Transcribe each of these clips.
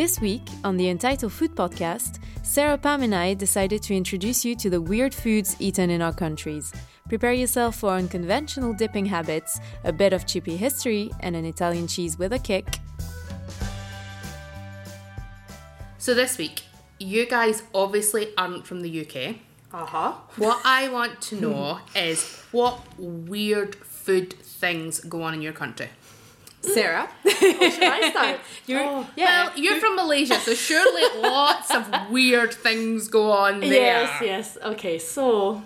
This week, on the Untitled Food Podcast, Sarah Pam and I decided to introduce you to the weird foods eaten in our countries. Prepare yourself for unconventional dipping habits, a bit of chippy history, and an Italian cheese with a kick. So this week, you guys obviously aren't from the UK. Uh huh. What I want to know is what weird food things go on in your country. Sarah? Should I start? You're, Oh. yeah. Well, you're from Malaysia, so surely lots of weird things go on there. Yes, yes. Okay, so,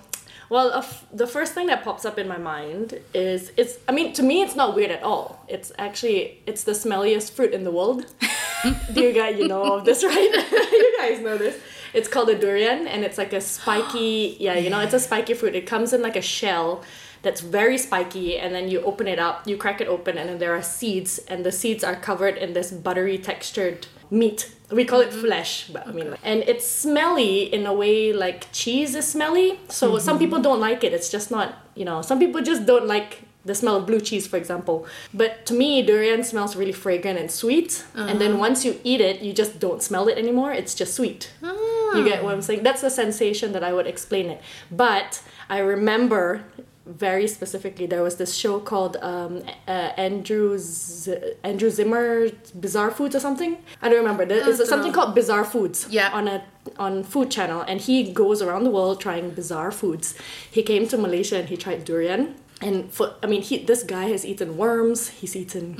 well, uh, f- the first thing that pops up in my mind is it's. I mean, to me, it's not weird at all. It's actually it's the smelliest fruit in the world. Do you guys you know of this, right? you guys know this. It's called a durian, and it's like a spiky. Yeah, you know, it's a spiky fruit. It comes in like a shell that's very spiky and then you open it up you crack it open and then there are seeds and the seeds are covered in this buttery textured meat. We call it mm-hmm. flesh but i mean like, and it's smelly in a way like cheese is smelly so mm-hmm. some people don't like it. It's just not you know some people just don't like the smell of blue cheese for example. But to me durian smells really fragrant and sweet and then uh-huh. once you eat it you just don't smell it anymore. It's just sweet. You get ah. what I'm saying? That's the sensation that I would explain it. But I remember very specifically there was this show called um, uh, Andrew Z- Andrew Zimmern Bizarre Foods or something. I don't remember. There is something called Bizarre Foods Yeah. on a on Food Channel, and he goes around the world trying bizarre foods. He came to Malaysia and he tried durian. And for I mean, he this guy has eaten worms. He's eaten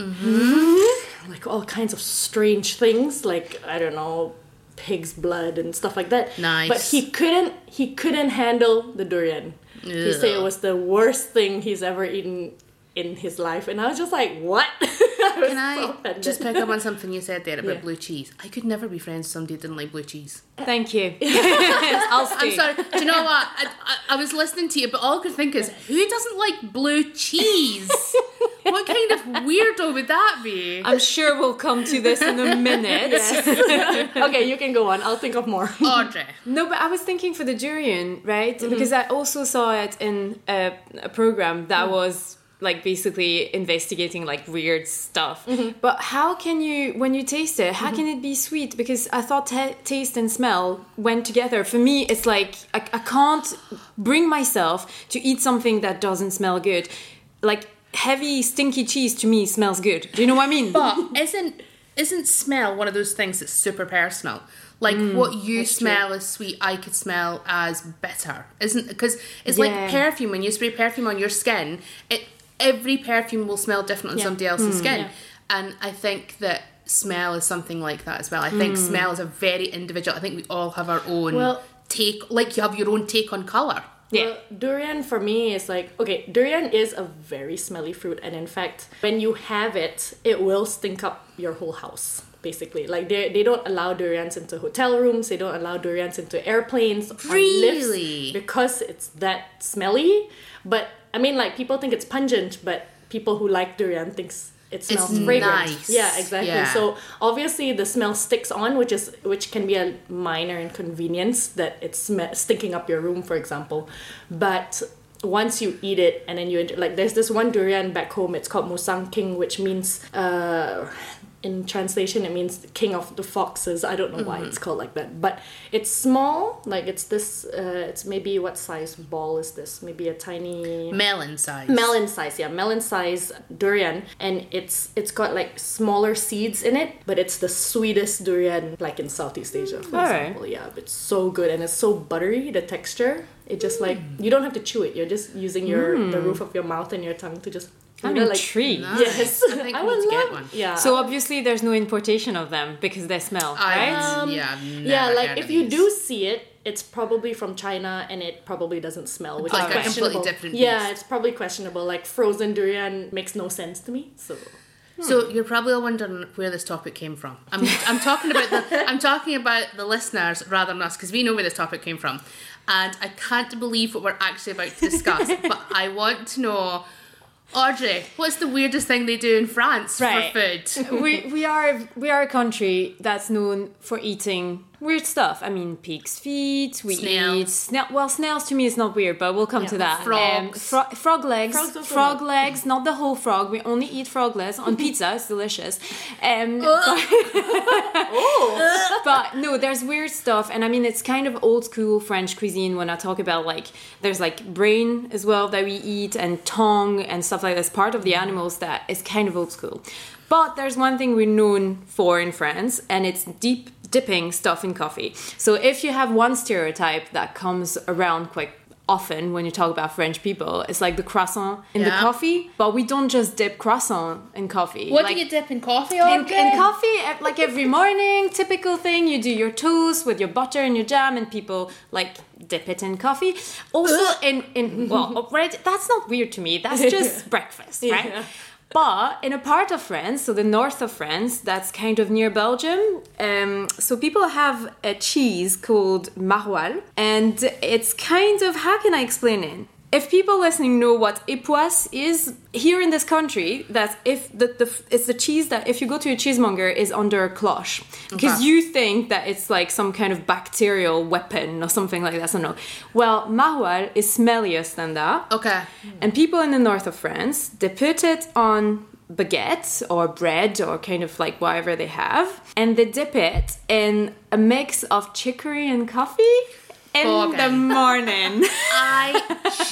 like all kinds of strange things, like I don't know, pig's blood and stuff like that. Nice. But he couldn't he couldn't handle the durian. He said it was the worst thing he's ever eaten in his life, and I was just like, what? I Can I so just pick up on something you said there about Yeah. blue cheese? I could never be friends with somebody who didn't like blue cheese. Thank you. I'll stay. I'm sorry. Do you know what? I, I, I was listening to you, but all I could think is, who doesn't like blue cheese? what kind of weirdo would that be? I'm sure we'll come to this in a minute. okay, you can go on. I'll think of more. Audrey. No, but I was thinking for the durian, right? Because mm-hmm. I also saw it in a, a program that mm. was like basically investigating like weird stuff. But how can you, when you taste it, how can it be sweet? Because I thought ta taste and smell went together. For me, it's like I, I can't bring myself to eat something that doesn't smell good. Like heavy, stinky cheese to me smells good. Do you know what I mean? But isn't isn't smell one of those things that's super personal? Like Mm, what you smell as sweet, I could smell as bitter. Isn't because it's like perfume. When you spray perfume on your skin, it every perfume will smell different on Yeah. somebody else's mm, skin. yeah. And I think that smell is something like that as well. I think mm. smell is a very individual. I think we all have our own Well- take. Like you have your own take on color. Yeah. Well, durian for me is like okay, durian is a very smelly fruit, and in fact, when you have it, it will stink up your whole house. Basically, like they they don't allow durians into hotel rooms. They don't allow durians into airplanes. on lifts Really? because it's that smelly. But I mean, like people think it's pungent, but people who like durian thinks it smells fragrant. nice. Yeah, exactly. Yeah. So obviously the smell sticks on, which is which can be a minor inconvenience that it's sm- stinking up your room, for example. But once you eat it and then you like there's this one durian back home. It's called Musang King, which means uh, in translation it means king of the foxes. I don't know why mm-hmm. it's called like that, but it's small. Like it's this. Uh, it's maybe what size ball is this? Maybe a tiny Melon size. melon size yeah melon size durian and it's it's got like smaller seeds in it but it's the sweetest durian like in southeast asia for Alright. example yeah it's so good and it's so buttery the texture it just like mm. you don't have to chew it you're just using your the mm. roof of your mouth and your tongue to just I'm you know, like- intrigued. yes I think we would need to get love- one. yeah So obviously there's no importation of them because they smell, I, right? Um, yeah, I've yeah never like heard if you these. do see it it's probably from China and it probably doesn't smell which Like is a completely questionable different yeah beast. it's probably questionable like frozen durian makes no sense to me so So you're probably all wondering where this topic came from. I'm, I'm talking about the I'm talking about the listeners rather than us because we know where this topic came from, and I can't believe what we're actually about to discuss. but I want to know, Audrey, what's the weirdest thing they do in France Right. for food? we we are we are a country that's known for eating weird stuff. I mean, pig's feet. We Snails. eat snail. Well, snails to me is not weird, but we'll come to that. Um, fro- frog legs. Frogs also frog legs, not the whole frog. We only eat frog legs on pizza. It's delicious. Um, Oh, but no, there's weird stuff, and I mean it's kind of old school French cuisine. When I talk about like, there's like brain as well that we eat, and tongue and stuff like this. Part of the animals that is kind of old school. But there's one thing we're known for in France, and it's deep dipping stuff in coffee. So if you have one stereotype that comes around quite often when you talk about French people, it's like the croissant in the coffee. But we don't just dip croissant in coffee. What Like- do you dip in coffee? in, in coffee, eh, like every morning, typical thing. You do your toast with your butter and your jam, and people like dip it in coffee. Also, in in well, right, that's not weird to me. That's just breakfast, right? Yeah. But in a part of France, so the north of France, that's kind of near Belgium. Um, so people have a cheese called maroilles, and it's kind of how can I explain it? If people listening know what époisse is here in this country, that if the, the it's the cheese that if you go to a cheesemonger is under a cloche because Okay. you think that it's like some kind of bacterial weapon or something like that. So no, well, maroilles is smellier than that. Okay. And people in the north of France, they put it on baguette or bread or kind of like whatever they have, and they dip it in a mix of chicory and coffee in Okay. the morning. I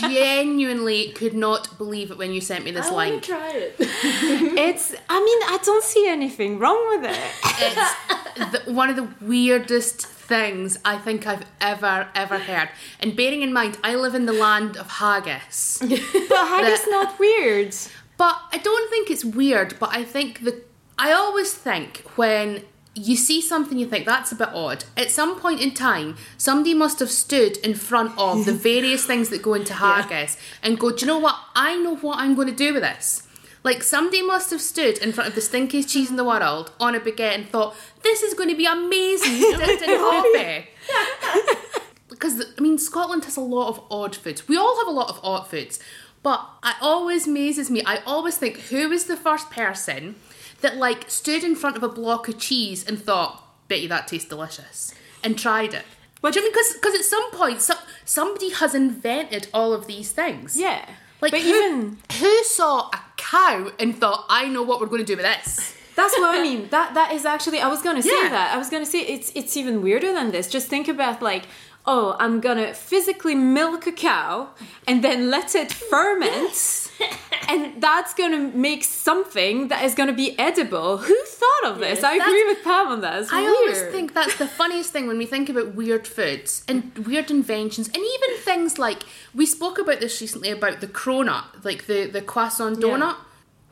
genuinely could not believe it when you sent me this I want link. to try it. it's, I mean, I don't see anything wrong with it. It's the, one of the weirdest things I think I've ever, ever heard. And bearing in mind, I live in the land of haggis. But haggis The- not weird. But I don't think it's weird, but I think the I always think when you see something you think that's a bit odd, at some point in time, somebody must have stood in front of the various things that go into haggis and go, Do you know what? I know what I'm going to do with this. Like somebody must have stood in front of the stinkiest cheese in the world on a baguette and thought, This is going to be amazing dipped in coffee. because I mean Scotland has a lot of odd foods. We all have a lot of odd foods, but it always amazes me. I always think who was the first person that like stood in front of a block of cheese and thought, "Bet you that tastes delicious," and tried it. Do you mean? Because because at some point some, somebody has invented all of these things. Yeah. Like but who, even who saw a cow and thought, "I know what we're going to do with this." That's what I mean. That that is actually I was gonna say Yeah. that. I was gonna say it's it's even weirder than this. Just think about like, oh, I'm gonna physically milk a cow and then let it ferment. and that's gonna make something that is gonna be edible. Who thought of this? Yes, I agree with Pam on that. It's I always think that's the funniest thing when we think about weird foods and weird inventions, and even things like we spoke about this recently about the cronut, like the the croissant donut.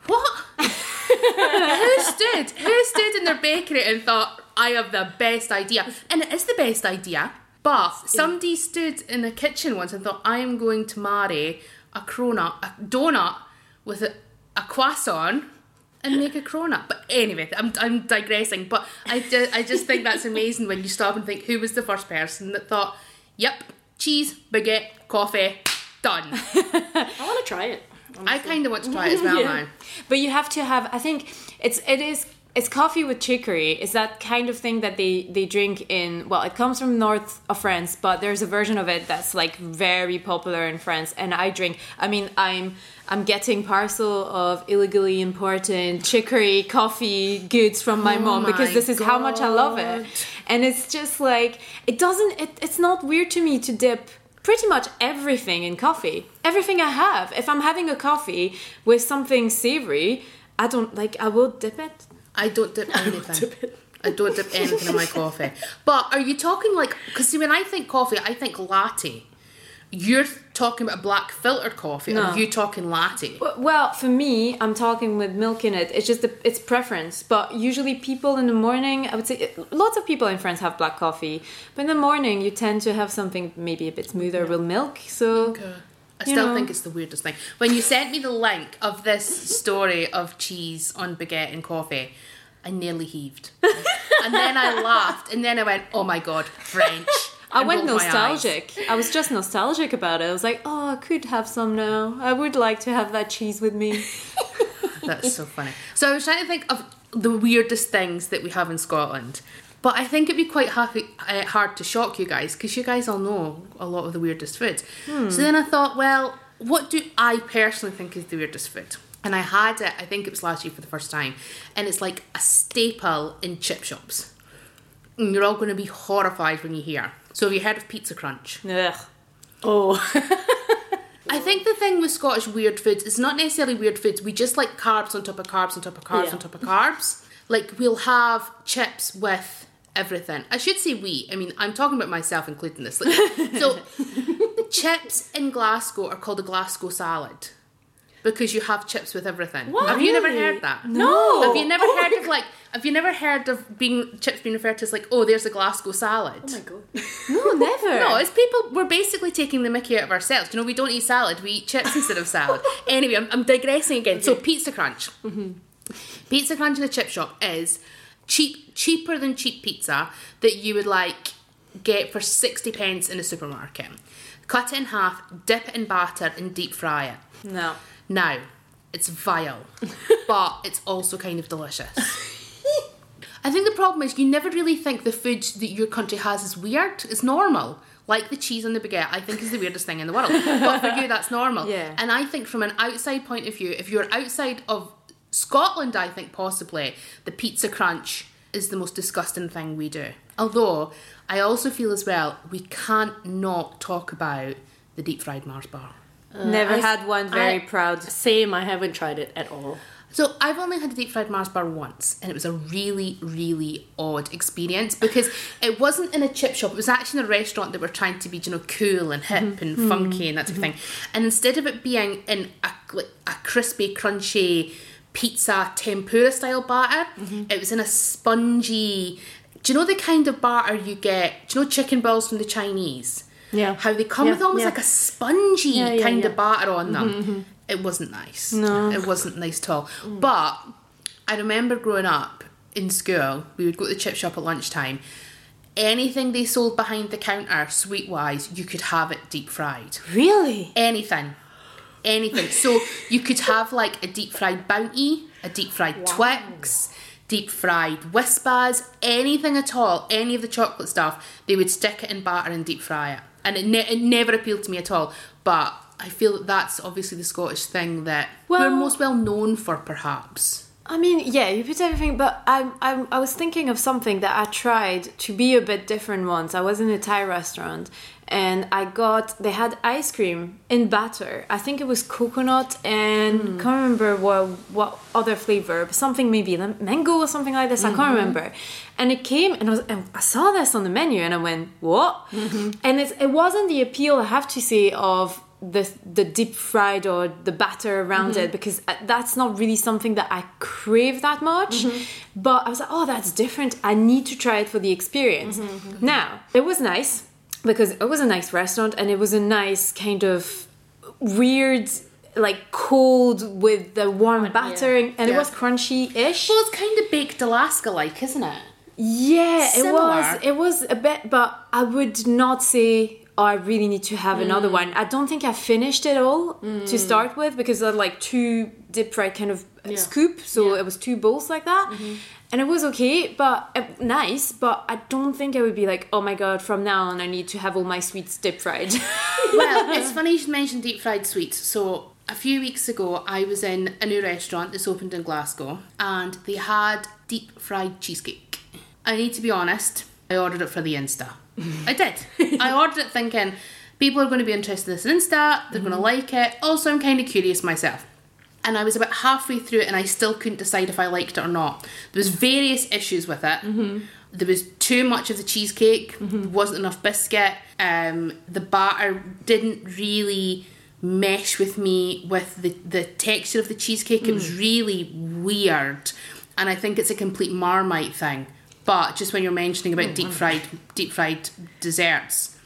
What? who stood? Who stood in their bakery and thought I have the best idea? And it is the best idea. But somebody stood in a kitchen once and thought I am going to marry a cronut, a donut with a, a croissant and make a cronut. But anyway, I'm, I'm digressing. But I, I just think that's amazing when you stop and think who was the first person that thought, yep, cheese, baguette, coffee, done. I want to try it. I kind of want to try it as well Yeah. now. But you have to have. I think it's it is it's coffee with chicory. Is that kind of thing that they they drink in? Well, it comes from north of France, but there's a version of it that's like very popular in France, and I drink. I mean, I'm I'm getting parcel of illegally imported chicory coffee goods from my Oh mom because this is how much I love it, and it's just like it doesn't. It, it's not weird to me to dip pretty much everything in coffee. Everything I have. If I'm having a coffee with something savory, I don't like I will dip it. I don't dip anything. I don't dip anything in my coffee. But are you talking like? Because see, when I think coffee, I think latte. You're talking about a black filtered coffee. No. Are you talking latte? Well, for me, I'm talking with milk in it. It's just a, it's preference. But usually, people in the morning, I would say, lots of people in France have black coffee. But in the morning, you tend to have something maybe a bit smoother with milk. So Okay. I You still know. think it's the weirdest thing. When you sent me the link of this story of cheese on baguette and coffee, I nearly heaved. and then I laughed, and then I went, "Oh my god, French!" I went nostalgic. I was just nostalgic about it. I was like, oh, I could have some now. I would like to have that cheese with me. That's so funny. So I was trying to think of the weirdest things that we have in Scotland. But I think it'd be quite happy, uh, hard to shock you guys because you guys all know a lot of the weirdest foods. So then I thought, well, what do I personally think is the weirdest food? And I had it, I think it was last year for the first time, and it's like a staple in chip shops. And you're all going to be horrified when you hear. So have you heard of Pizza Crunch? Ugh. Oh, I think the thing with Scottish weird foods is not necessarily weird foods. We just like carbs on top of carbs on top of carbs Yeah. on top of carbs. Like we'll have chips with everything. I should say we. I mean, I'm talking about myself including this. Like, so chips in Glasgow are called a Glasgow salad because you have chips with everything. What? Have you never heard that? No. Have you never Oh heard of like? Have you never heard of being chips being referred to as like, oh, there's a Glasgow salad? oh my god. No, never. No, it's people. We're basically taking the mickey out of ourselves. You know, we don't eat salad; we eat chips instead of salad. Anyway, I'm, I'm digressing again. So, Pizza Crunch. Mm-hmm. Pizza Crunch in a chip shop is cheap, cheaper than cheap pizza that you would like get for sixty pence in a supermarket. Cut it in half, dip it in batter, and deep fry it. no. Now, it's vile, but it's also kind of delicious. I think the problem is you never really think the food that your country has is weird. It's normal. Like the cheese on the baguette, I think is the weirdest thing in the world. But for you, that's normal. Yeah. And I think from an outside point of view, if you're outside of Scotland, I think possibly the pizza crunch is the most disgusting thing we do. Although I also feel as well we can't not talk about the deep fried Mars bar. Uh, Never I- had one. Very I- proud. Same. I haven't tried it at all. So I've only had a deep fried Mars bar once, and it was a really, really odd experience because it wasn't in a chip shop. It was actually in a restaurant that were trying to be, you know, cool and hip mm-hmm. and funky and that type of mm-hmm. thing. And instead of it being in a like a crispy, crunchy pizza tempura style batter, mm-hmm. it was in a spongy. Do you know the kind of batter you get? Do you know chicken balls from the Chinese? Yeah. How they come Yeah, with almost yeah. like a spongy Yeah, kind of batter on them. Mm-hmm, mm-hmm. It wasn't nice. No. It wasn't nice at all. But I remember growing up in school, we would go to the chip shop at lunchtime. Anything they sold behind the counter, sweet wise, you could have it deep fried. Really? Anything. Anything. So you could have like a deep fried bounty, a deep fried Twix, deep fried Wispas, anything at all, any of the chocolate stuff, they would stick it in batter and deep fry it. And it, ne- it never appealed to me at all. But I feel that that's obviously the Scottish thing that we're most well known for, perhaps. I mean, yeah, you put everything, but I'm, I'm, I was thinking of something that I tried to be a bit different once. I was in a Thai restaurant and I got, they had ice cream in batter. I think it was coconut and hmm. can't remember what, what other flavor, but something maybe mango or something like this. I can't mm-hmm. remember. And it came and I, was, and I saw this on the menu and I went, what? Mm-hmm. And it's, it wasn't the appeal, I have to say, of the the deep fried or the batter around mm-hmm. it because uh, that's not really something that I crave that much. But I was like, oh, that's different. I need to try it for the experience. Now it was nice because it was a nice restaurant and it was a nice kind of weird. Like cold with the warm battering, and it was crunchy-ish. Well, it's kind of baked Alaska like, isn't it? Yeah, it was. It was a bit, but I would not say. Oh, I really need to have another Mm. one. I don't think I finished it all to start with because I had like two deep fried kind of uh, scoop, so it was two bowls like that, Mm-hmm. and it was okay, but uh, nice. But I don't think I would be like, oh my god, from now on I need to have all my sweets deep fried. well, it's funny you should mention deep fried sweets. So a few weeks ago, I was in a new restaurant that's opened in Glasgow, and they had deep fried cheesecake. I need to be honest, I ordered it for the Insta. I did. I ordered it thinking people are going to be interested in this on Insta. They're going to mm-hmm. like it. Also, I'm kind of curious myself. And I was about halfway through it, and I still couldn't decide if I liked it or not. There was mm-hmm. various issues with it. Mm-hmm. There was too much of the cheesecake. There wasn't enough biscuit. Um, the batter didn't really mesh with me with the, the texture of the cheesecake. It was mm. really weird, and I think it's a complete Marmite thing. But just when you're mentioning about deep mm-hmm. fried deep fried desserts,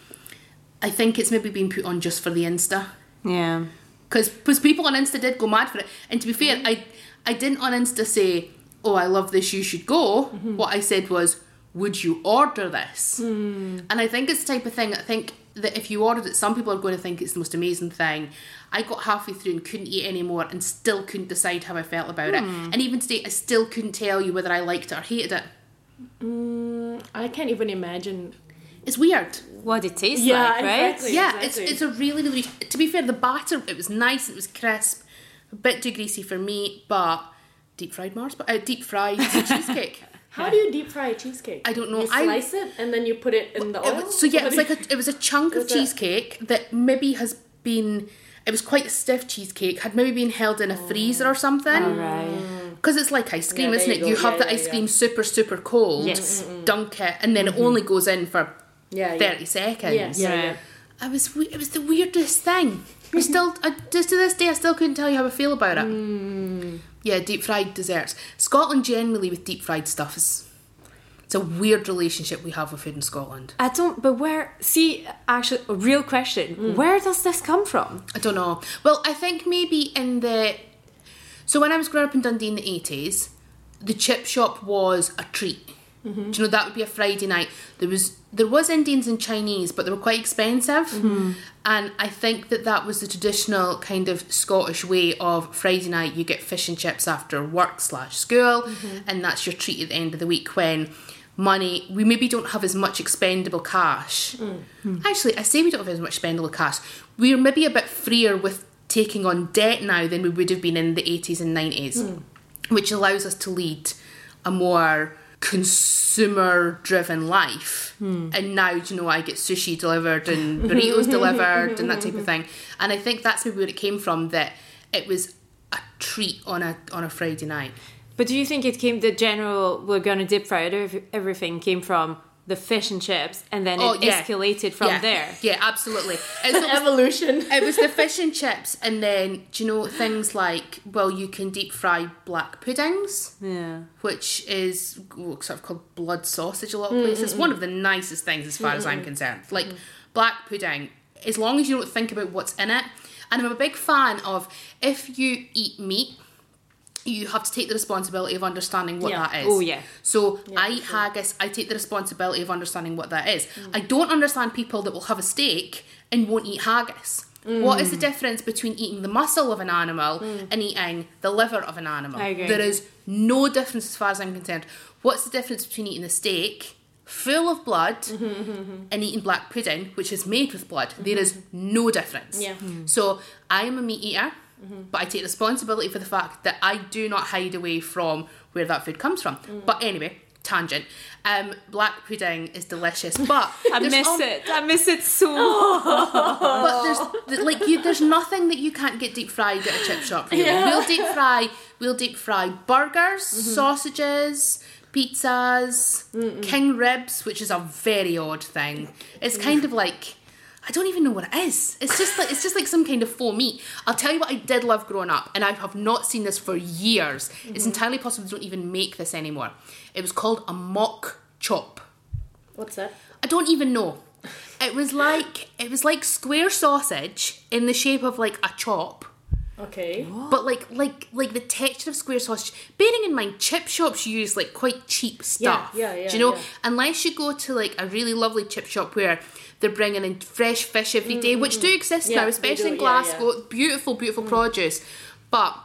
I think it's maybe been put on just for the Insta yeah. because people on Insta did go mad for it. And to be fair, mm-hmm. I I didn't on Insta say, "Oh, I love this. You should go." Mm-hmm. What I said was, "Would you order this?" Mm. And I think it's the type of thing. I think that if you ordered it, some people are going to think it's the most amazing thing. I got halfway through and couldn't eat anymore, and still couldn't decide how I felt about it. Hmm. And even today, I still couldn't tell you whether I liked it or hated it. I can't even imagine. It's weird. What it tastes Yeah, like, right? exactly. yeah, exactly. it's it's a really really. To be fair, the batter it was nice. It was crisp, a bit too greasy for me, but deep fried Mars, but uh, deep fried cheesecake. How do you deep fry a cheesecake? I don't know. You I- slice it and then you put it in the It oil. was- so yeah, it was like a it was a chunk of cheesecake that maybe has been. It was quite a stiff cheesecake. Had maybe been held in a freezer or something. Right. Because it's like ice cream, Yeah, isn't there it? you You go. have Yeah, the ice yeah. cream super super cold. Yes. Dunk it, and then it only goes in for Yeah, yeah. thirty seconds. Yes. Yeah, Yeah. yeah. I was. It was the weirdest thing. I still, I, just to this day, I still couldn't tell you how I feel about it. Hmm. Yeah, deep fried desserts. Scotland generally with deep fried stuff is. It's a weird relationship we have with food in Scotland. I don't. But where? See, actually, a real question. Hmm. Where does this come from? I don't know. Well, I think maybe in the. So when I was growing up in Dundee in the eighties, the chip shop was a treat. Mm-hmm. Do you know that would be a Friday night? There was there was Indians and Chinese, but they were quite expensive, mm-hmm. and I think that that was the traditional kind of Scottish way of Friday night. You get fish and chips after work slash school, mm-hmm. and that's your treat at the end of the week when money we maybe don't have as much expendable cash. Mm. Actually, I say we don't have as much expendable cash. We're maybe a bit freer with taking on debt now than we would have been in the 80s and 90s, mm. which allows us to lead a more consumer driven life. Mm. And now, do you know, I get sushi delivered and burritos delivered and that type of thing. And I think that's maybe where it came from that it was a treat on a on a Friday night. But do you think it came? The general we're gonna dip fry every- everything came from the fish and chips, and then it Oh, yeah. escalated from yeah. there. Yeah, absolutely. It's almost- Evolution. it was the fish and chips, and then do you know things like well, you can deep fry black puddings, Yeah. which is sort of called blood sausage. A lot of mm, places, mm, one mm. of the nicest things as far as I'm concerned. Like black pudding, as long as you don't think about what's in it. And I'm a big fan of if you eat meat, you have to take the responsibility of understanding what Yeah. that is. Oh, yeah. So I eat haggis, I take the responsibility of understanding what that is. I don't understand people that will have a steak and won't eat haggis. What is the difference between eating the muscle of an animal and eating the liver of an animal? There is no difference as far as I'm concerned. What's the difference between eating a steak full of blood and eating black pudding, which is made with blood? There is no difference. Yeah. So I am a meat eater, Mm-hmm. but I take responsibility for the fact that I do not hide away from where that food comes from. Mm. But anyway, tangent. Um, black pudding is delicious, but I miss al- it. I miss it so. But there's like you, there's nothing that you can't get deep fried at a chip shop. Really. Yeah. We'll deep fry. We'll deep fry burgers, mm-hmm. sausages, pizzas, king ribs, which is a very odd thing. It's mm. kind of like. I don't even know what it is. It's just like it's just like some kind of faux meat. I'll tell you what I did love growing up, and I have not seen this for years. It's mm-hmm. entirely possible they don't even make this anymore. It was called a mock chop. What's that? I don't even know. It was like it was like square sausage in the shape of like a chop, Okay. but like like like the texture of square sausage. Bearing in mind, chip shops use like quite cheap stuff. yeah, yeah, Do you know? yeah. Unless you go to like a really lovely chip shop where they're bringing in fresh fish every day, which do exist Mm, Yeah, now, especially in yeah, Glasgow. Beautiful, beautiful produce, but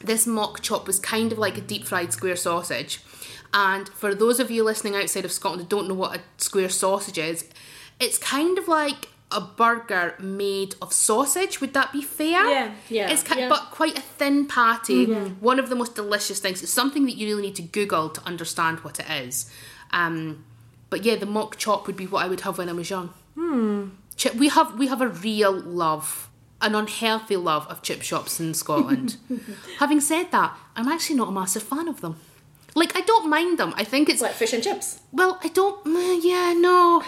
this mock chop was kind of like a deep fried square sausage. And for those of you listening outside of Scotland who don't know what a square sausage is, it's kind of like a burger made of sausage. Would that be fair? Yeah, yeah, It's ki- yeah. but quite a thin patty. One of the most delicious things. It's something that you really need to Google to understand what it is. Um, but yeah, the mock chop would be what I would have when I was young. Chip, we have we have a real love, an unhealthy love of chip shops in Scotland. Having said that, I'm actually not a massive fan of them. Like I don't mind them. I think it's like fish and chips? well, I don't. mm, Yeah, no,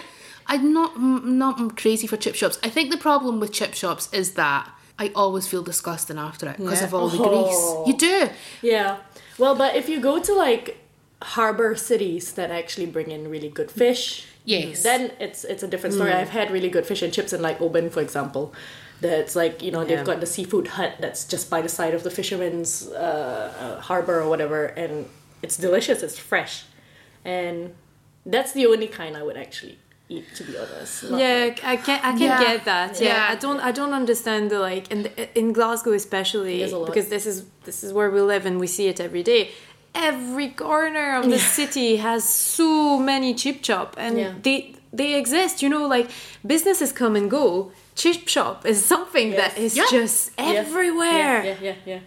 I'm not. mm, Not crazy for chip shops. I think the problem with chip shops is that I always feel disgusting after it because Yeah. of all the Oh. grease. You do. Yeah. Well, but if you go to like harbor cities that actually bring in really good fish, Yes. then it's it's a different story. I've had really good fish and chips in like Oban, for example. That's like you know they've got the seafood hut that's just by the side of the fisherman's uh, uh, harbor or whatever, and it's delicious. It's fresh, and that's the only kind I would actually eat, to be honest. Not Yeah, like- I can I can Yeah. get that. Yeah. Yeah. I don't I don't understand the like in the, in Glasgow especially There's a lot. because this is this is where we live and we see it every day. Every corner of the city has so many chip shop and Yeah. they they exist. You know, like businesses come and go. Chip shop is something that Yes. is Yeah. just Yeah. everywhere. Yeah, yeah, yeah.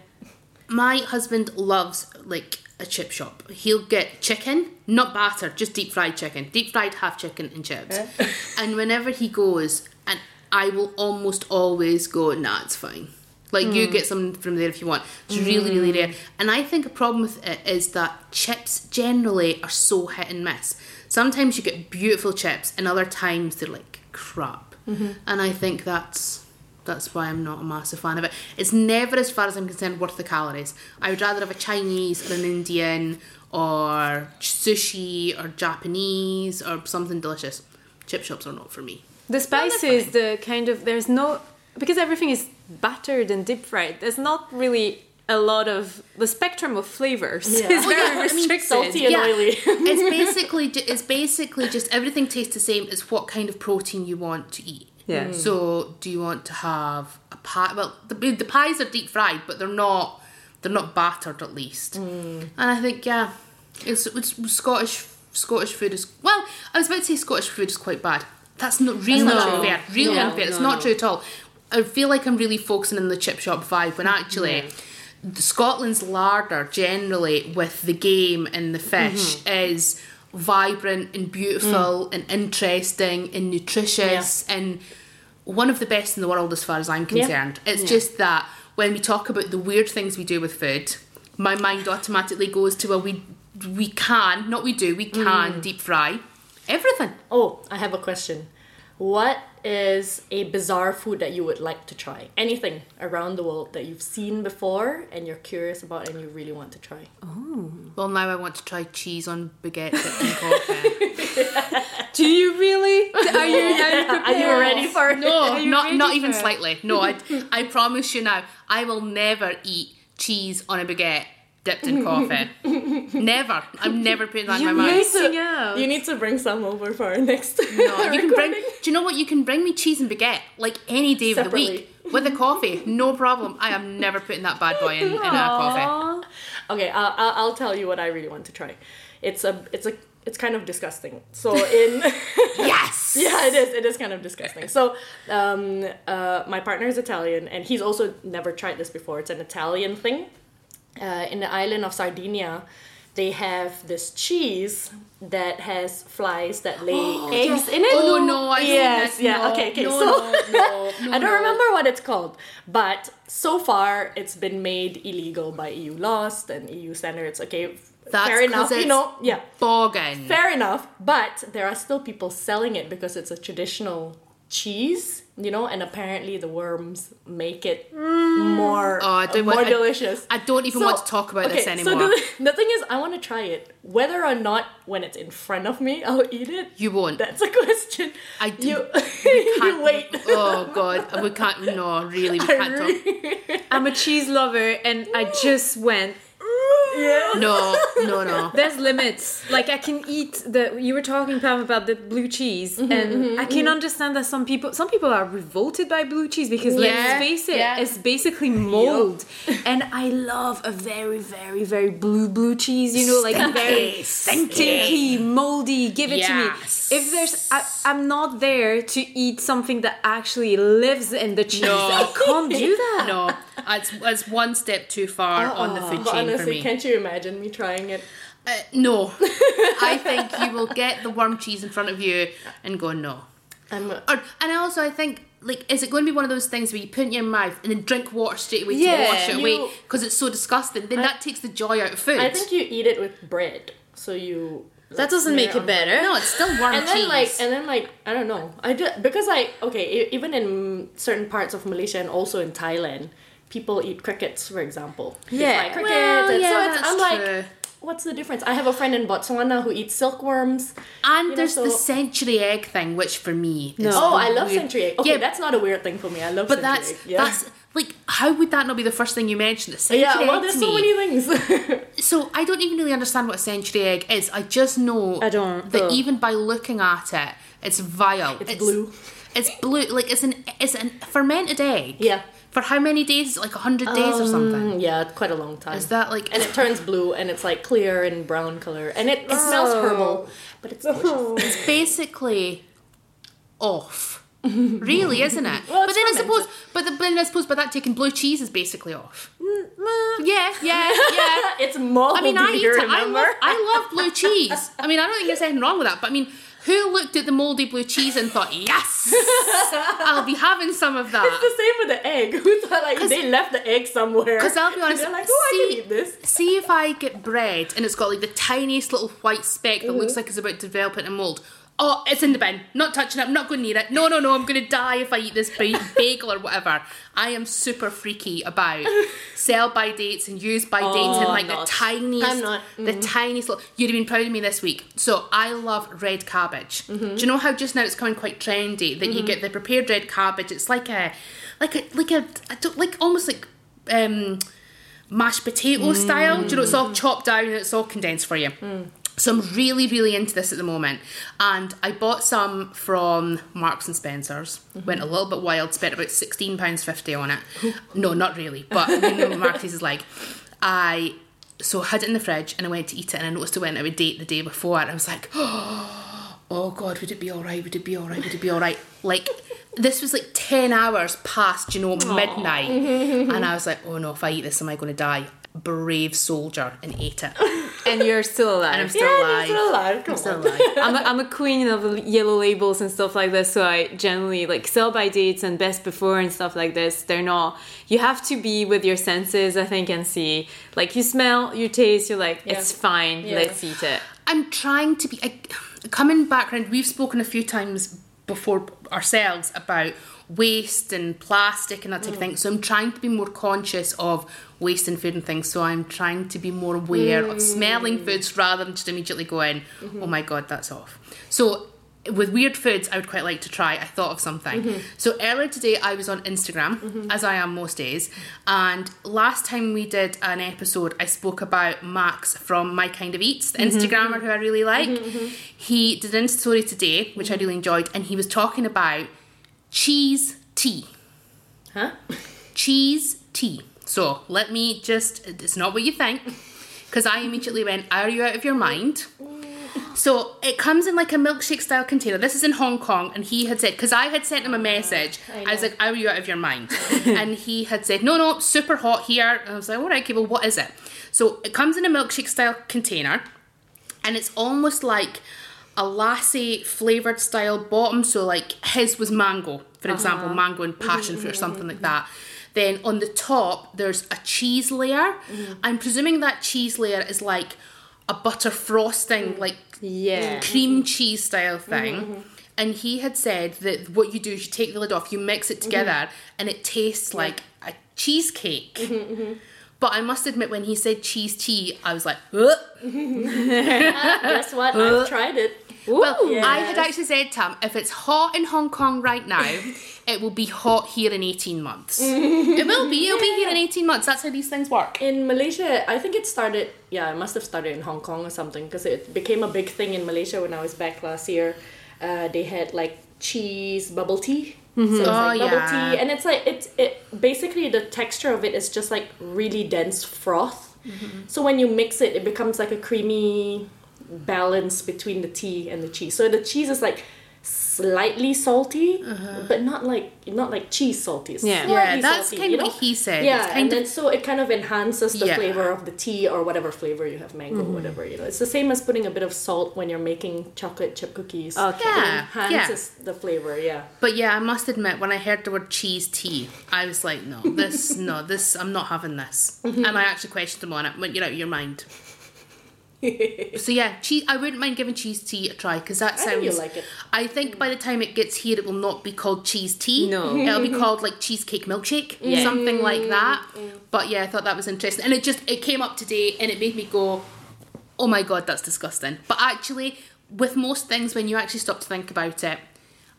My husband loves like a chip shop. He'll get chicken, not batter, just deep fried chicken, deep fried half chicken and chips. and whenever he goes, and I will almost always go, nah, it's fine. Like you hmm. get some from there if you want. It's really, really rare. Hmm. And I think a problem with it is that chips generally are so hit and miss. Sometimes you get beautiful chips, and other times they're like crap. Mm-hmm. And I think that's that's why I'm not a massive fan of it. It's never, as far as I'm concerned, worth the calories. I would rather have a Chinese or an Indian or sushi or Japanese or something delicious. Chip shops are not for me. The spices, the kind of there's no because everything is battered and deep fried. There's not really a lot of the spectrum of flavors Yeah. is Oh, very yeah, I mean, restricted. salty and oily. it's basically ju- it's basically just everything tastes the same. It's what kind of protein you want to eat. Yeah. Mm. So do you want to have a pie? Well, the, the pies are deep fried, but they're not they're not battered at least. Mm. And I think yeah, it's, it's Scottish Scottish food is well. I was about to say Scottish food is quite bad. That's not really not unfair. Really No, unfair. It's not no. true at all. I feel like I'm really focusing on the chip shop vibe when actually. Scotland's larder generally with the game and the fish Mm-hmm. is vibrant and beautiful and interesting and nutritious and one of the best in the world as far as I'm concerned. It's just that when we talk about the weird things we do with food, my mind automatically goes to well we we can, not we do, we can deep fry everything. Oh, I have a question. What is a bizarre food that you would like to try? Anything around the world that you've seen before and you're curious about and you really want to try? Oh. Well now I want to try cheese on baguette dipped coffee. Do you really? Are you, are you, Are you ready for it? No, not not even slightly. No, I I promise you now, I will never eat cheese on a baguette dipped in coffee. never. I'm never putting that You're in my mouth. missing out. You need to bring some over for our next No, you can bring. Do you know what? You can bring me cheese and baguette like any day of the week with a coffee, no problem. I am never putting that bad boy in, in a coffee. Okay, I'll, I'll, I'll tell you what I really want to try. It's a it's a it's kind of disgusting. So in Yes. yeah, it is. It is kind of disgusting. So um, uh, my partner is Italian, and he's also never tried this before. It's an Italian thing. Uh, in the island of Sardinia, they have this cheese that has flies that lay eggs in it. Oh no! I yes, yeah. No, okay, okay. No, so no, no, no, I don't no. remember what it's called, but so far it's been made illegal by EU laws and EU standards. Okay, That's fair enough. You know, yeah, Boggin. fair enough. But there are still people selling it because it's a traditional cheese, you know, and apparently the worms make it mm. more Oh, I don't more want- I- delicious. I don't even want to talk about this anymore. So the, the thing is, I want to try it. Whether or not when it's in front of me, I'll eat it. You won't. That's a question. I do- You, Can't- you wait. Oh god, we can't. No, really, we can't talk. I'm a cheese lover and I just went. Yeah. No, no, no. There's limits. Like I can eat the. You were talking Pam about the blue cheese, Mm-hmm, and I can understand that some people, some people are revolted by blue cheese because Yeah, let's face it, yeah. it's basically mold. and I love a very, very, very blue blue cheese. You know, like very Stinky, stinky, moldy. Give it Yes. to me. If there's, I, I'm not there to eat something that actually lives in the cheese. No. I can't do that. No, it's, it's one step too far on the food But chain for honestly, me. Can't you imagine me trying it? Uh, no, I think you will get the worm cheese in front of you and go no. I'm a, Or, and also, I think like, is it going to be one of those things where you put it in your mouth and then drink water straight away Yeah, to wash it away because it's so disgusting? Then that takes the joy out of food. I think you eat it with bread, so you. That doesn't make it better. no, it's still warm cheese. And cheese. then like, and then like, I don't know. I do, because I okay, e- even in certain parts of Malaysia and also in Thailand, people eat crickets, for example. Yeah. fry crickets. Well, and yeah, so it's, that's I'm like, true. what's the difference? I have a friend in Botswana who eats silkworms. and you know, there's the century egg thing, which for me is No. Oh, I love weird- century egg. Okay, Yeah, that's not a weird thing for me. I love but century that's egg. Yeah. that's like how would that not be the first thing you mentioned? The century egg. yeah, well, egg there's to so me- many things. So I don't even really understand what a century egg is. I just know I don't. that Ugh. even by looking at it, it's vile. It's blue. It's blue. Like it's an it's an fermented egg. Yeah. For how many days? Like 100 days or something? Mm, yeah, quite a long time. Is that like. and it turns blue and it's like clear and brown color and it, it smells herbal, but it's delicious. it's basically off. really, isn't it? Well, but then I suppose, but the, then I suppose by that taking blue cheese is basically off. Yeah, yeah, yeah. it's moldy. I mean, I eat it. I love, I love blue cheese. I mean, I don't think there's anything wrong with that. But I mean, who looked at the moldy blue cheese and thought, yes, I'll be having some of that? It's the same with the egg. Who thought like they left the egg somewhere? Because I'll be honest, They're like, oh, I see, can eat this. see if I get bread and it's got like the tiniest little white speck that Mm-hmm. looks like it's about to develop into mold. Oh, it's in the bin. Not touching it. I'm not going near it. No, no, no. I'm going to die if I eat this bagel or whatever. I am super freaky about sell by dates and use by dates and Oh, like I'm the not. tiniest, I'm not. the mm-hmm. tiniest little. You'd have been proud of me this week. So I love red cabbage. Mm-hmm. Do you know how just now it's coming quite trendy that you mm-hmm. get the prepared red cabbage? It's like a, like a, like a, I don't like almost like um mashed potato style. Do you know it's all mm. chopped down and it's all condensed for you. Mm. So I'm really, really into this at the moment, and I bought some from Marks and Spencers. Went a little bit wild, spent about sixteen pounds fifty on it. no, not really, but you know what Marks is like. I so I had it in the fridge and I went to eat it, and I noticed it went out of date the day before, and I was like, oh god, would it be all right? Would it be all right? Would it be all right? Like this was like ten hours past, you know, midnight, and I was like, oh no, if I eat this, am I going to die? Brave soldier, and ate it, and you're still alive. and I'm still yeah, alive. you're still alive. Come I'm still alive. I'm a, I'm a queen of yellow labels and stuff like this, so I generally like sell by dates and best before and stuff like this. They're not. You have to be with your senses, I think, and see. Like you smell, you taste, you're like, it's fine. Yeah. Let's eat it. I'm trying to be I, coming back around. We've spoken a few times before ourselves about waste and plastic and that type of thing. Mm. So I'm trying to be more conscious of waste and food and things. So I'm trying to be more aware of smelling mm. foods rather than just immediately going, mm-hmm. "Oh my god, that's off." So with weird foods, I would quite like to try. I thought of something. Mm-hmm. So earlier today, I was on Instagram, mm-hmm. as I am most days. And last time we did an episode, I spoke about Max from My Kind of Eats, the Instagrammer who I really like. He did an Insta story today, which I really enjoyed, and he was talking about cheese tea. Huh? Cheese tea. So let me just, it's not what you think, because I immediately went, Are you out of your mind? So it comes in like a milkshake style container. This is in Hong Kong, and he had said because I had sent him a message. I I, was like, "Are you out of your mind?" and he had said, "No, no, super hot here." And I was like, "All right, okay, well, what is it?" So it comes in a milkshake style container, and it's almost like a lassi flavored style bottom. So like his was mango, for uh-huh. example, mango and mm-hmm, passion fruit or mm-hmm, something like mm-hmm. that. Then on the top, there's a cheese layer. I'm presuming that cheese layer is like a butter frosting, mm. like Yeah. cream cheese style thing. And he had said that what you do is you take the lid off, you mix it together, and it tastes like a cheesecake. But I must admit, when he said cheese tea, I was like, "Ugh." Guess what? I've tried it. Well, Ooh. I had actually said to him, if it's hot in Hong Kong right now, it will be hot here in 18 months. it will be, it'll be here in 18 months. That's how these things work. In Malaysia, I think it started. Yeah, it must have started in Hong Kong or something because it became a big thing in Malaysia when I was back last year. Uh, they had like cheese bubble tea. So it's Oh, like bubble yeah. tea, and it's like it's it basically the texture of it is just like really dense froth. Mm-hmm. So when you mix it, it becomes like a creamy balance between the tea and the cheese. So the cheese is like slightly salty, but not like not like cheese salty. It's Yeah. Uh-huh. Yeah, that's salty, kind you of what he said. Yeah, It's kind and of- then so it kind of enhances the Yeah. flavor of the tea or whatever flavor you have, mango, whatever you know. It's the same as putting a bit of salt when you're making chocolate chip cookies. Okay. It Yeah, enhances the flavor. Yeah. But yeah, I must admit, when I heard the word cheese tea, I was like, no, this, no, this, I'm not having this. and I actually questioned him on it. Went, you're out of your mind. so yeah, cheese. I wouldn't mind giving cheese tea a try because that I sounds. think you'll like it. I think by the time it gets here, it will not be called cheese tea. No. it'll be called like cheesecake milkshake, Yeah. something like mm. that. But yeah, I thought that was interesting, and it just it came up today, and it made me go, "Oh my god, that's disgusting." But actually, with most things, when you actually stop to think about it,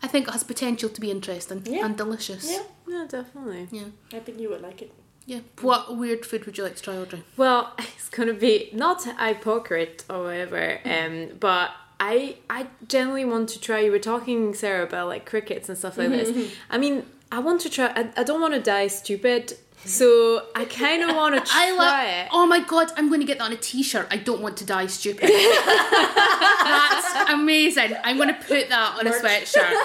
I think it has potential to be interesting Yeah. and delicious. Yeah, Yeah, definitely. Yeah. I think you would like it. Yeah. What weird food would you like to try, Audrey? Well, it's gonna be not hypocrite or whatever, um, but I I generally want to try. You were talking Sarah about like crickets and stuff like this. I mean, I want to try. I, I don't want to die stupid, so I kind of want to try I love. it. Oh my god, I'm going to get that on a T-shirt. I don't want to die stupid. That's amazing. I'm going to put that on a sweatshirt.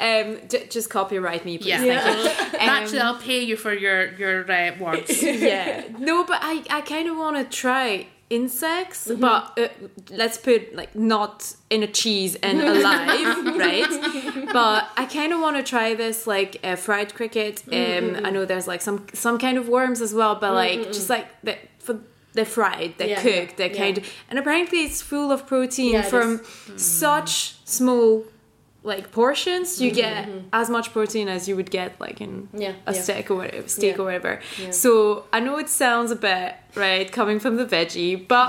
Um, j- just copyright me, please. Yeah. Um, Actually, I'll pay you for your your uh, words. yeah. No, but I, I kind of want to try insects, Mm-hmm. but uh, let's put like not in a cheese and alive, right? But I kind of want to try this like uh, fried cricket. Um, Mm-hmm. I know there's like some some kind of worms as well, but like just like the, for they're fried, they're Yeah, cooked, they're yeah. kind of, and apparently it's full of protein Yeah, from such small like portions. You get as much protein as you would get like in Mm-hmm, Yeah, a yeah. steak or whatever, steak Yeah. or whatever. So I know it sounds a bit right coming from the veggie, but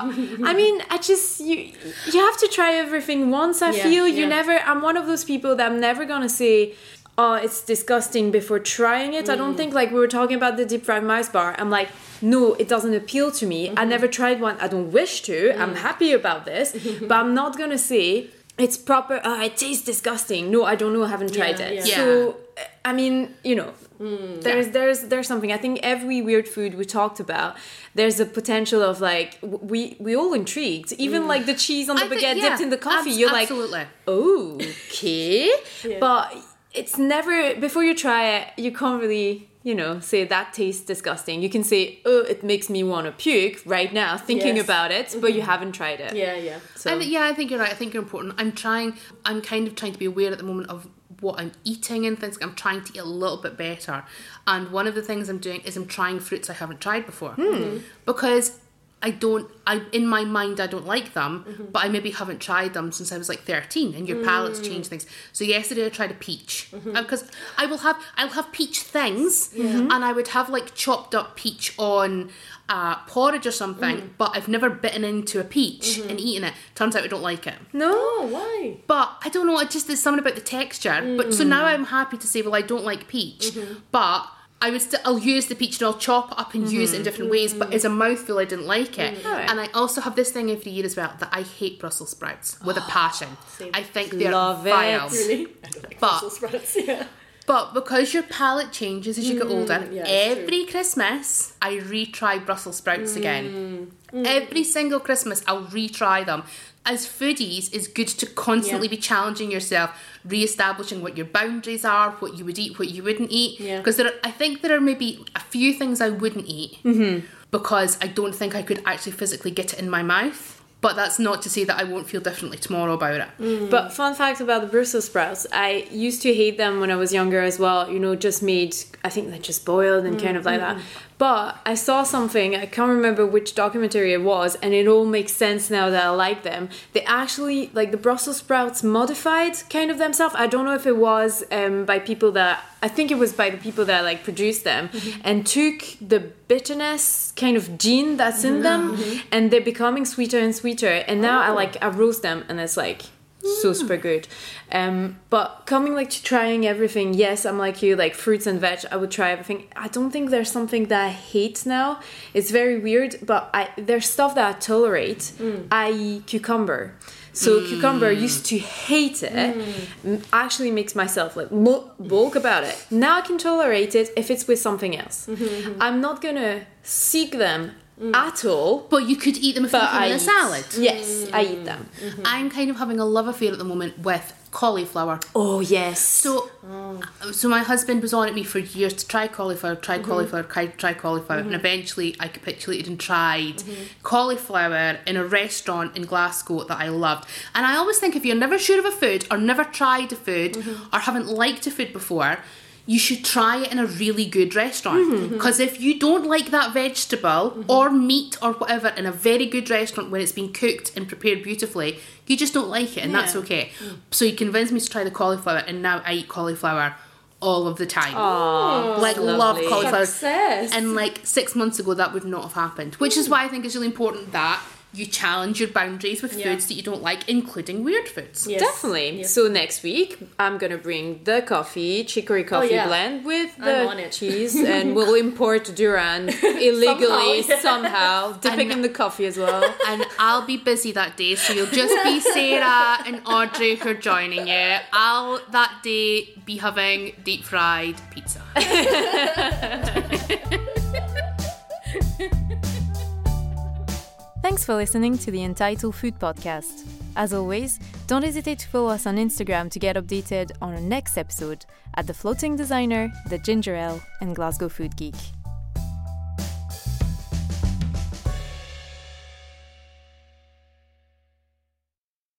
I mean, I just you you have to try everything once. I feel you never. I'm one of those people that I'm never gonna say. Oh, it's disgusting before trying it. I Mm. don't think like we were talking about the deep fried Mars bar. I'm like, no, it doesn't appeal to me. Mm-hmm. I never tried one. I don't wish to. I'm Mm. happy about this, but I'm not gonna say it's proper. Oh, it tastes disgusting. No, I don't know. I haven't tried Yeah, it. yeah. So I mean, you know, mm, there's there's there's something. I think every weird food we talked about, there's a potential of like we we all intrigued. Even mm. like the cheese on the I think- baguette yeah, dipped in the coffee. abs- You're like, oh, okay, Yeah. but it's never before you try it. You can't really. You know, say that tastes disgusting. You can say, "Oh, it makes me want to puke right now thinking Yes. about it," but you mm-hmm. haven't tried it. Yeah, yeah. So I thi- yeah, I think you're right. I think you're important. I'm trying. I'm kind of trying to be aware at the moment of what I'm eating and things. I'm trying to eat a little bit better. And one of the things I'm doing is I'm trying fruits I haven't tried before hmm. because I don't. I in my mind I don't like them, mm-hmm. but I maybe haven't tried them since I was like 13. And your palates mm. change things. So yesterday I tried a peach mm-hmm. uh, because I will have I'll have peach things, and I would have like chopped up peach on. Uh, porridge or something, mm. but I've never bitten into a peach mm-hmm. and eaten it. Turns out I don't like it. no, why? But I don't know, it just there's something about the texture. But so mm. now I'm happy to say, well, I don't like peach, but I would still I'll use the peach and I'll chop it up and mm-hmm. use it in different ways. But as a mouthful, I didn't like it. Mm-hmm. Alright. And I also have this thing every year as well that I hate Brussels sprouts with a passion. Same. I think they're Love it. vile. Really? I don't like But- Brussels sprouts. Yeah. But because your palate changes as you get mm, older, yeah, every Christmas I retry Brussels sprouts mm. again. Mm. Every single Christmas I'll retry them. As foodies, it's good to constantly Yeah. be challenging yourself, re-establishing what your boundaries are, what you would eat, what you wouldn't eat. Yeah. Because there, are, I think there are maybe a few things I wouldn't eat mm-hmm. because I don't think I could actually physically get it in my mouth. But that's not to say that I won't feel differently tomorrow about it. Mm. But fun fact about the Brussels sprouts, I used to hate them when I was younger as well. You know, just made I think they're just boiled and kind of like that. Mm-hmm. But I saw something, I can't remember which documentary it was, and it all makes sense now that I like them. They actually like the Brussels sprouts modified kind of themselves. I don't know if it was um, by people that I think it was by the people that like produced them mm-hmm. and took the bitterness kind of gene that's in mm-hmm. them mm-hmm. and they're becoming sweeter and sweeter. And now I oh. like I roast them and it's like so ah. super good. Um, but coming like to trying everything, yes, I'm like you, like fruits and veg, I would try everything. I don't think there's something that I hate now. It's very weird, but I there's stuff that I tolerate, mm. i.e. cucumber. So mm. cucumber used to hate it. Mm. m- Actually makes myself like mo- bulk about it. Now I can tolerate it if it's with something else. Mm-hmm, mm-hmm. I'm not gonna seek them Mm. at all. But you could eat them if you put them in a salad. Yes, I eat them. Mm-hmm. I'm kind of having a love affair at the moment with cauliflower. Oh yes. So, oh. so my husband was on at me for years to try cauliflower, try mm-hmm. cauliflower, try, try cauliflower, and mm-hmm. eventually I capitulated and tried cauliflower in a restaurant in Glasgow that I loved. And I always think if you're never sure of a food or never tried a food or haven't liked a food before. You should try it in a really good restaurant mm-hmm, mm-hmm. because if you don't like that vegetable mm-hmm. or meat or whatever in a very good restaurant when it's been cooked and prepared beautifully, you just don't like it, and that's Yeah. okay. Mm. So he convinced me to try the cauliflower, and now I eat cauliflower all of the time. Aw, like that's love cauliflower. Success. And like six months ago, that would not have happened, which is why I think it's really important that you challenge your boundaries with Yeah. foods that you don't like, including weird foods. Yes. Definitely. Yes. So next week I'm gonna bring the coffee, chicory coffee Oh, yeah. blend with the it. cheese, and we'll import durian illegally Somehow, yeah. somehow, dipping in the coffee as well. And I'll be busy that day, so you'll just be Sarah and Audrey who are joining you. I'll that day be having deep fried pizza. Thanks for listening to the Untitled Food Podcast. As always, don't hesitate to follow us on Instagram to get updated on our next episode at The Floating Designer, The Gingerelle, and Glasgow Food Geek.